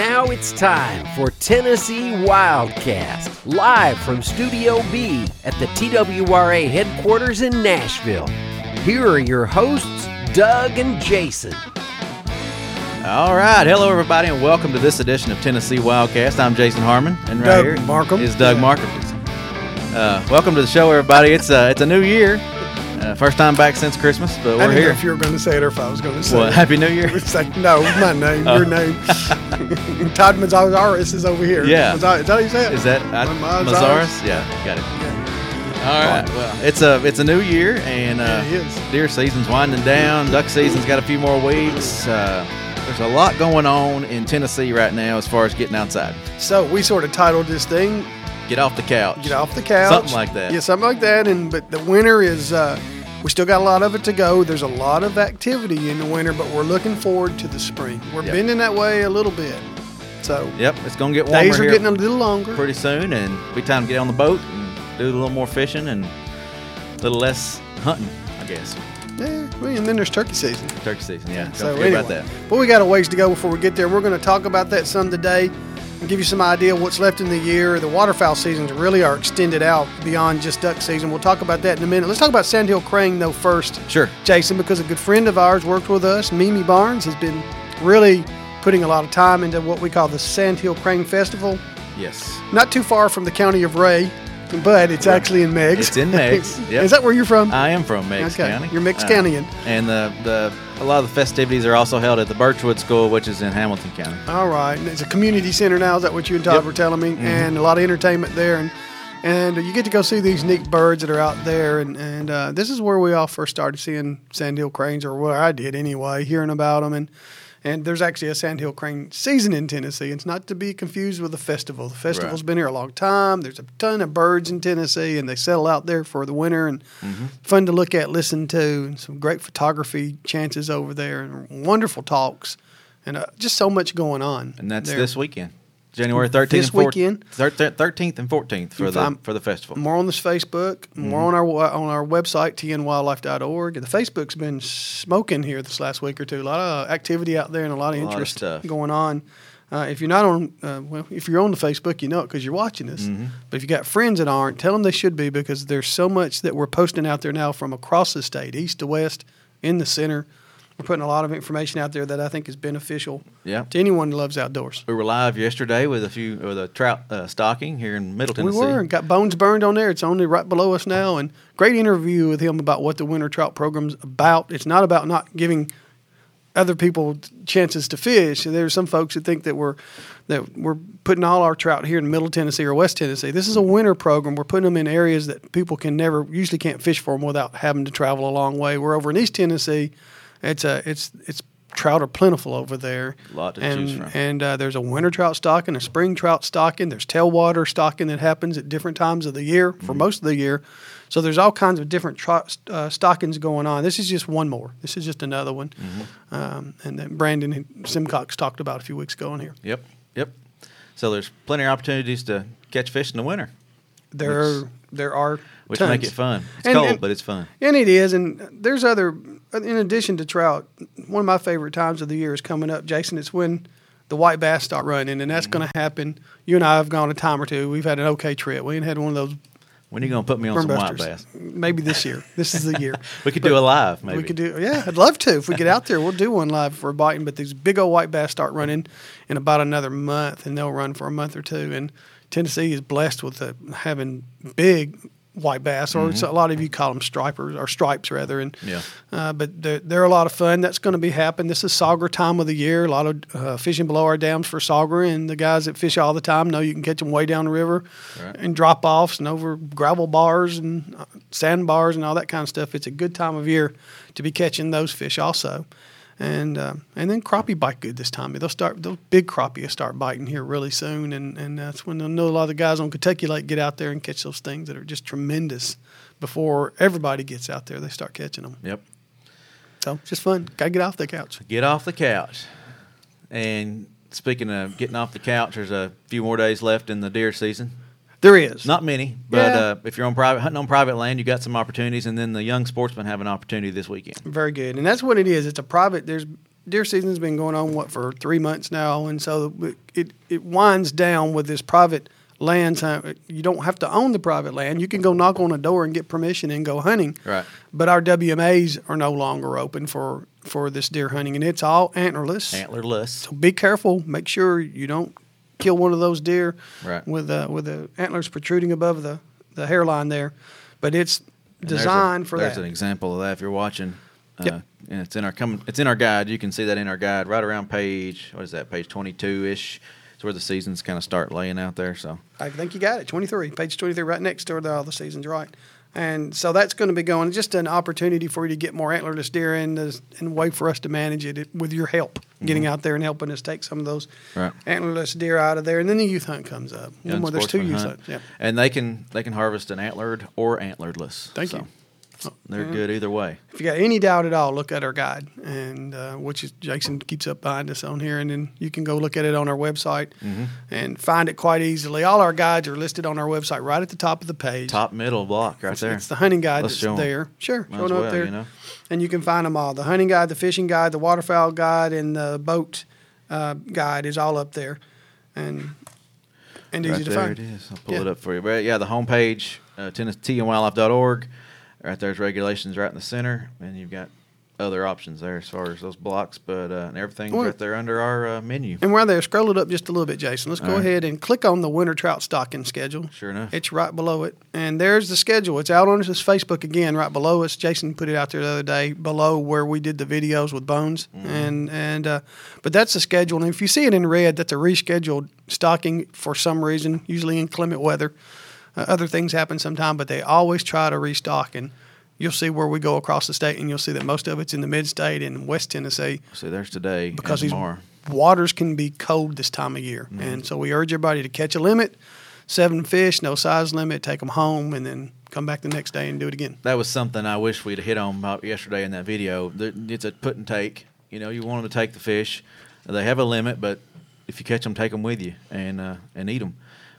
Now it's time for Tennessee Wildcast, live from Studio B at the TWRA headquarters in Nashville. Here are your hosts, Doug and Jason. All right, hello everybody, and welcome to this edition of Tennessee Wildcast. I'm Jason Harmon, and right Doug here Markham. is Doug Markham. Uh, welcome to the show, everybody. It's uh, it's a new year, uh, first time back since Christmas, but we're know here. if you were going to say it or if I was going to say Well, it. Happy New Year. It's like, no, my name, Oh. your name. Todd Mazzaris is over here. Yeah. Mazzaris, is that how you say it? Is that uh, Mazzaris? Yeah, got it. All right. Well, it's a it's a new year, and uh, Yeah, deer season's winding down. Duck season's got a few more weeks. Uh, there's a lot going on in Tennessee right now as far as getting outside. So we sort of titled this thing Get off the couch. "Get Off the Couch," Something like that. Yeah, something like that. And but the winter is. Uh, we still got a lot of it to go. There's a lot of activity in the winter, but we're looking forward to the spring. We're Yep. bending that way a little bit. So Yep, it's gonna get warmer days are getting a little longer. pretty soon, and be time to get on the boat and do a little more fishing and a little less hunting, I guess. Yeah, and then there's turkey season. Turkey season, yeah. Don't So forget anyway, about that. but we got a ways to go before we get there. We're going to talk about that some today and give you some idea what's left in the year. The waterfowl seasons really are extended out beyond just duck season. We'll talk about that in a minute. Let's talk about Sandhill Crane though first, Sure. Jason, because a good friend of ours worked with us, Mimi Barnes, has been really putting a lot of time into what we call the Sandhill Crane Festival. Yes. Not too far from the county of Rhea, but it's actually in Meigs. It's in Meigs, yep. Is that where you're from? I am from Meigs Okay, County. you're Meigs Uh, Countyan. and the, the a lot of the festivities are also held at the Birchwood School, which is in Hamilton County. All right, and it's a community center now. Is that what you and Todd Yep. were telling me? And a lot of entertainment there, and and you get to go see these neat birds that are out there. And and uh, this is where we all first started seeing sandhill cranes, or where I did anyway, hearing about them. And and there's actually a sandhill crane season in Tennessee. It's not to be confused with the festival. The festival's Right. been here a long time. There's a ton of birds in Tennessee, and they settle out there for the winter and Mm-hmm. fun to look at, listen to, and some great photography chances over there, and wonderful talks, and uh, just so much going on. And that's there. this weekend. January 13th This and 14th. weekend? thir- thir- 13th and 14th for the for the festival. More on this Facebook, Mm-hmm. more on our on our website tnwildlife.org. The Facebook's been smoking here this last week or two. A lot of activity out there and a lot of A lot of interest going on. Uh, if you're not on, uh, well, if you're on the Facebook, you know it because you're watching us. Mm-hmm. But if you got friends that aren't, tell them they should be because there's so much that we're posting out there now from across the state, east to west, in the center. We're putting a lot of information out there that I think is beneficial Yeah. to anyone who loves outdoors. We were live yesterday with a few with a trout uh, stocking here in Middle Tennessee. We were and got bones burned on there. It's only right below us now, and great interview with him about what the winter trout program's about. It's not about not giving other people chances to fish. And There's some folks that think that we're that we're putting all our trout here in Middle Tennessee or West Tennessee. This is a winter program. We're putting them in areas that people can never usually can't fish for them without having to travel a long way. We're over in East Tennessee. It's a it's it's trout are plentiful over there. Lot to and, choose from. And uh, there's a winter trout stocking, a spring trout stocking. There's tailwater stocking that happens at different times of the year Mm-hmm. for most of the year. So there's all kinds of different trout uh, stockings going on. This is just one more. This is just another one. Mm-hmm. Um, and that Brandon Simcox talked about a few weeks ago in here. Yep. Yep. So there's plenty of opportunities to catch fish in the winter, There, there are which tons. make it fun. It's And- cold, and- but it's fun. And it is, and there's other. In addition to trout, one of my favorite times of the year is coming up, Jason. It's when the white bass start running, and that's Mm-hmm. going to happen. You and I have gone a time or two. We've had an okay trip. We ain't had one of those When are you gonna put me on some white bass? Maybe this year. This is the year. We could do a live, maybe. We could do. Yeah, I'd love to. If we get out there, we'll do one live for a biting. But these big old white bass start running in about another month, and they'll run for a month or two. And Tennessee is blessed with uh, having big white bass, or it's a lot of you call them stripers or stripes rather. And Mm-hmm. Yeah. uh, but they're, they're a lot of fun. That's going to be happening. This is sauger time of the year. A lot of uh, fishing below our dams for sauger, and the guys that fish all the time know you can catch them way down the river Right. and drop offs and over gravel bars and uh, sandbars and all that kind of stuff. It's a good time of year to be catching those fish also. And uh, and then crappie bite good this time. They'll start those big crappie will start biting here really soon, and, and that's when I know a lot of the guys on Kentucky Lake get out there and catch those things that are just tremendous. Before everybody gets out there, they start catching them. Yep. So just fun. Got to get off the couch. Get off the couch. And speaking of getting off the couch, there's a few more days left in the deer season. There is. Not many, but Yeah. uh, if you're on private hunting on private land, you got some opportunities, and then the young sportsmen have an opportunity this weekend. Very good, and that's what it is. It's a private. There's deer season's been going on what for three months now, and so it it winds down with this private land. You don't have to own the private land. You can go knock on a door and get permission and go hunting. Right. But our WMAs are no longer open for for this deer hunting, and it's all antlerless. Antlerless. So be careful. Make sure you don't kill one of those deer Right. with uh, with the antlers protruding above the the hairline there. But it's there's a- designed for There's that. There's an example of that if you're watching. Uh, Yep. And it's in our coming. It's in our guide. You can see that in our guide, right around page. What is that? Page 22 ish. It's where the seasons kind of start laying out there. So I think you got it. 23, page 23, right next to where all the seasons, right. And so that's going to be going. Just an opportunity for you to get more antlerless deer in this, and a way for us to manage it with your help, getting out there and helping us take some of those Mm-hmm. Right. antlerless deer out of there. And then the youth hunt comes up. Young Well, there's two youth hunts. Yeah. And they can they can harvest an antlered or antlerless. Thank So you. They're good either way. If you got any doubt at all, look at our guide, and uh, which is Jason keeps up behind us on here, and then you can go look at it on our website Mm-hmm. and find it quite easily. All our guides are listed on our website, right at the top of the page. Top middle block right It's, there. it's the hunting guide Let's that's there. Sure, Might showing as up there, you know. and you can find them all. The hunting guide, the fishing guide, the waterfowl guide, and the boat uh, guide is all up there, and and easy right to there find. it is. I'll pull Yeah. it up for you. But yeah, the homepage, uh, TennesseeandWildlife.org. Right there's regulations right in the center, and you've got other options there as far as those blocks, but uh, and everything's Well- right there under our uh, menu. And while there, scroll it up just a little bit, Jason. Let's go right. ahead and click on the winter trout stocking schedule. Sure enough. It's right below it. And there's the schedule. It's out on his Facebook again, right below us. Jason put it out there the other day, below where we did the videos with Bones. Mm-hmm. And and uh, but that's the schedule. And if you see it in red, that's a rescheduled stocking for some reason, usually inclement weather. Other things happen sometime, but they always try to restock. And you'll see where we go across the state, and you'll see that most of it's in the mid state and West Tennessee See, there's today because and these waters can be cold this time of year. And so we urge everybody to catch a limit, seven fish, no size limit, take them home, and then come back the next day and do it again. That was something I wish we'd hit on about yesterday in that video. It's a put and take. You know, you want them to take the fish. They have a limit, but if you catch them, take them with you and uh, and eat them.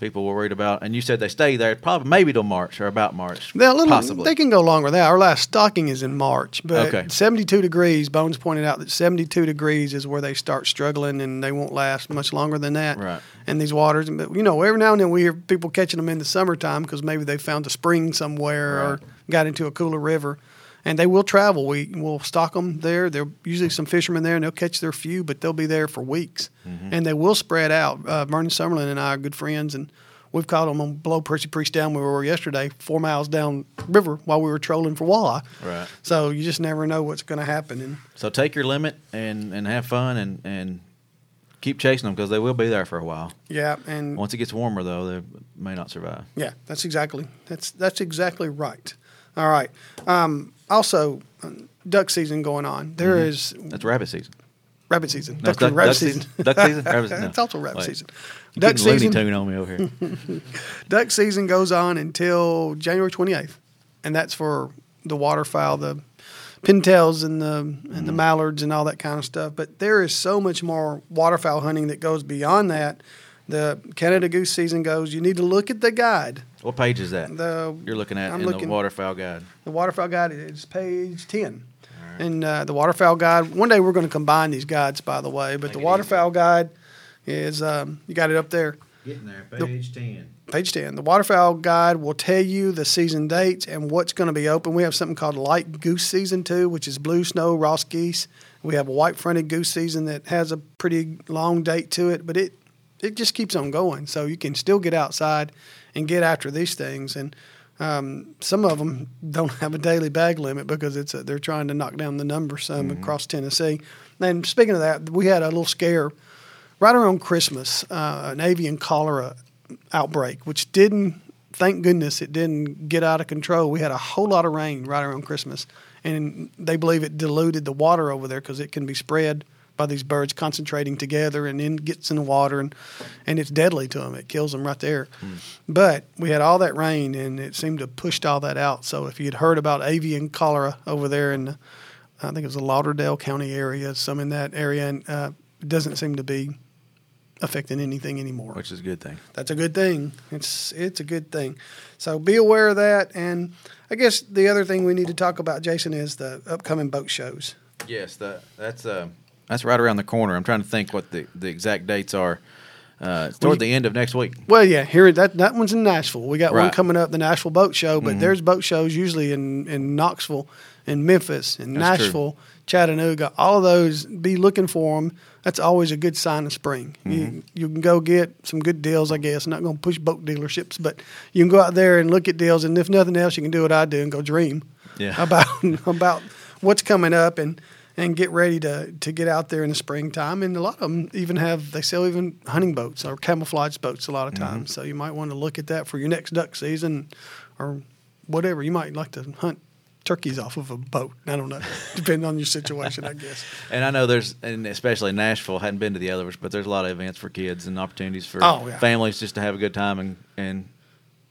People were worried about, and you said they stay there probably maybe till March or about March, They're a little, possibly. They can go longer than that. Our last stocking is in March, but Okay. 72 degrees. Bones pointed out that 72 degrees is where they start struggling, and they won't last much longer than that. Right. In these waters, but you know, every now and then we hear people catching them in the summertime because maybe they found a spring somewhere or got into a cooler river, and they will travel. We will stock them there. There are usually some fishermen there, and they'll catch their few, but they'll be there for weeks, Mm-hmm. and they will spread out. Uh, Vernon Summerlin and I are good friends, and we've caught them on below Percy Priest Down where we were yesterday, four miles down river while we were trolling for walleye. Right. So you just never know what's going to happen, and So take your limit and, and have fun and, and keep chasing them because they will be there for a while. yeah, and Once it gets warmer, though, they may not survive. Yeah, that's exactly that's that's exactly right. All right. Um, also, uh, duck season going on. There is That's rabbit season. rabbit season. Mm-hmm. No, Duck, duck- rabbit duck season. season? Duck season? Rabbit season? No. it's also rabbit Wait. season. Duck Looney season. Tune on me over here. Duck season goes on until January twenty eighth, and that's for the waterfowl, the pintails and the and the Mm-hmm. mallards and all that kind of stuff. But there is so much more waterfowl hunting that goes beyond that. The Canada goose season goes. You need to look at the guide. What page is that? The You're looking at I'm in looking- the waterfowl guide. The waterfowl guide is page 10. And uh, the waterfowl guide, one day we're going to combine these guides, by the way, but Make the waterfowl guide is, um, you got it up there, Getting there, page 10. page 10. The waterfowl guide will tell you the season dates and what's going to be open. We have something called light goose season too, which is blue snow, Ross geese. We have a white fronted goose season that has a pretty long date to it, but it, it just keeps on going. So you can still get outside and get after these things. And um, some of them don't have a daily bag limit because it's a, they're trying to knock down the number some across Tennessee. And speaking of that, we had a little scare right around Christmas, uh, an avian cholera outbreak, which didn't, thank goodness, it didn't get out of control. We had a whole lot of rain right around Christmas, and they believe it diluted the water over there because it can be spread by these birds concentrating together and then gets in the water and, and it's deadly to them. It kills them right there. But we had all that rain and it seemed to pushed all that out. So if you'd heard about avian cholera over there in, the, I think it was the Lauderdale County area, some in that area, and uh, it doesn't seem to be affecting anything anymore. Which is a good thing. That's a good thing. It's it's a good thing. So be aware of that. And I guess the other thing we need to talk about, Jason, is the upcoming boat shows. Yes, that that's uh, that's right around the corner. I'm trying to think what the, the exact dates are. Uh, toward the end of next week. Well, yeah, here that that one's in Nashville. We got one Right. Mm-hmm. coming up, the Nashville Boat Show, but there's boat shows usually in in Knoxville, in Memphis, in That's true. Nashville, Chattanooga. All of those, be looking for them. That's always a good sign of spring. Mm-hmm. You you can go get some good deals, I guess. not going to push boat dealerships, but you can go out there and look at deals, and if nothing else, you can do what I do and go dream Yeah. about about what's coming up and and get ready to to get out there in the springtime. And a lot of them even have they sell even hunting boats or camouflage boats a lot of mm-hmm. times. So you might want to look at that for your next duck season or whatever. You might like to hunt turkeys off of a boat. I don't know, depending on your situation, I guess. And I know there's, and especially Nashville, hadn't been to the others, but there's a lot of events for kids and opportunities for Oh, yeah. families just to have a good time and, and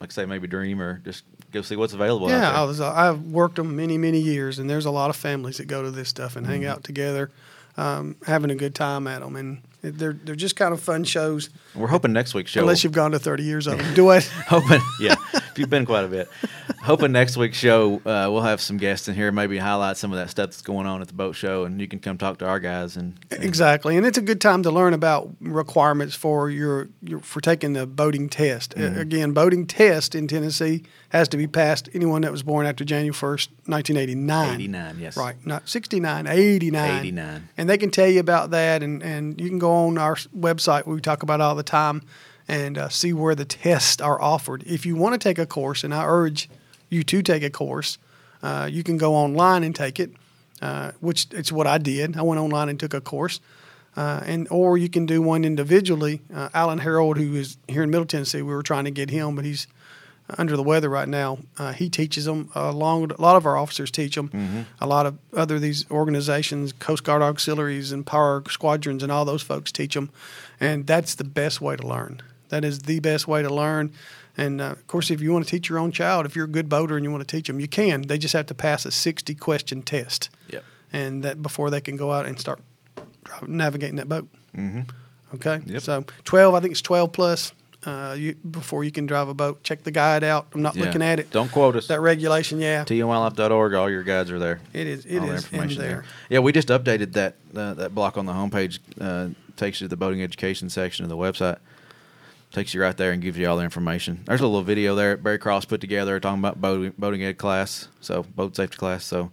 like I say, maybe dream or just go see what's available Yeah, I was, I've worked them many, many years, and there's a lot of families that go to this stuff and Mm-hmm. hang out together, um, having a good time at them, and they're they're just kind of fun shows. We're hoping next week's show. Unless you've gone to 30 years of them. Do it. hoping, yeah, you've been quite a bit. Hoping next week's show uh, we'll have some guests in here, maybe highlight some of that stuff that's going on at the boat show, and you can come talk to our guys and, and Exactly, and it's a good time to learn about requirements for your, your for taking the boating test. Mm-hmm. again, boating test in Tennessee has to be passed. Anyone that was born after January first, nineteen eighty nine. 89, yes. Right, not 69, 89. 89. And they can tell you about that, and, and you can go on our website, we talk about all the time, and uh, see where the tests are offered. If you want to take a course, and I urge you to take a course, uh, you can go online and take it, uh, which it's what I did. I went online and took a course. Uh, and or you can do one individually. Uh, Alan Harold, who is here in Middle Tennessee, we were trying to get him, but he's under the weather right now. Uh, he teaches them along. A lot of our officers teach them. A lot of other these organizations, Coast Guard auxiliaries and power squadrons, and all those folks teach them. And that's the best way to learn. That is the best way to learn. And uh, of course, if you want to teach your own child, if you're a good boater and you want to teach them, you can. They just have to pass a 60 question test, Yep. and that before they can go out and start navigating that boat. Mm-hmm. Okay. Yep. So 12, I think it's 12 plus uh, you, before you can drive a boat. Check the guide out. I'm not Yeah. looking at it. Don't quote us. That regulation, yeah. TNWildlife.org, all your guides are there. It is. It all the is in there. Yeah, we just updated that uh, that block on the homepage. Uh, takes you to the boating education section of the website. Takes you right there and gives you all the information. There's a little video there Barry Cross put together talking about boating, boating ed class, so boat safety class. So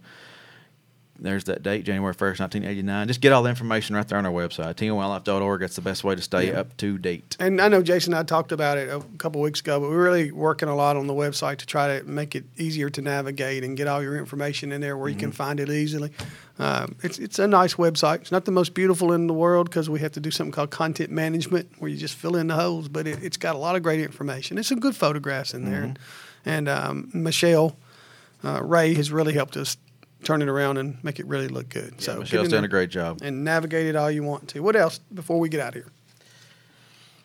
there's that date, January 1st, 1989. Just get all the information right there on our website, TNWildlife.org. That's the best way to stay Yeah. up to date. And I know Jason and I talked about it a couple weeks ago, but we're really working a lot on the website to try to make it easier to navigate and get all your information in there where you can find it easily. Um, it's it's a nice website. It's not the most beautiful in the world because we have to do something called content management where you just fill in the holes, but it, it's got a lot of great information. There's some good photographs in there, and, and um, Michelle uh, Ray has really helped us turn it around and make it really look good. so get Michelle's done a great job. and navigate it all you want to. What else before we get out of here?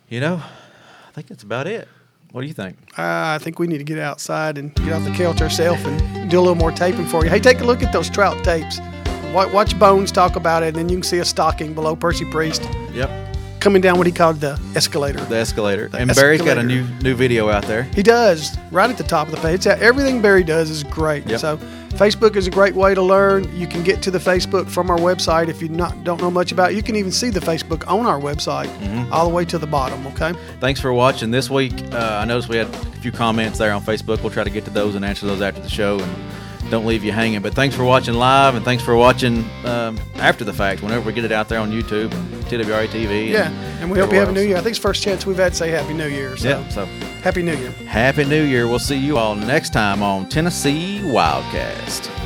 You know, I think that's about it. What do you think? Uh, I think we need to get outside and get off the couch ourselves and do a little more taping for you. Hey, take a look at those trout tapes. Watch Bones talk about it, and then you can see a stocking below Percy Priest Yep, coming down what he called the escalator. the escalator. and Barry's got a new new video out there. He does right at the top of the page. Everything Barry does is great. Yep. So Facebook is a great way to learn. You can get to the Facebook from our website if you not don't know much about. it. You can even see the Facebook on our website Mm-hmm. all the way to the bottom. Okay. Thanks for watching this week. Uh, I noticed we had a few comments there on Facebook. We'll try to get to those and answer those after the show and don't leave you hanging. But thanks for watching live and thanks for watching um, after the fact whenever we get it out there on YouTube and TWRA TV. Yeah, and we hope you have a new year. I think it's the first chance we've had to say Happy New Year. So Yeah, so Happy New Year. Happy New Year. We'll see you all next time on Tennessee Wildcast.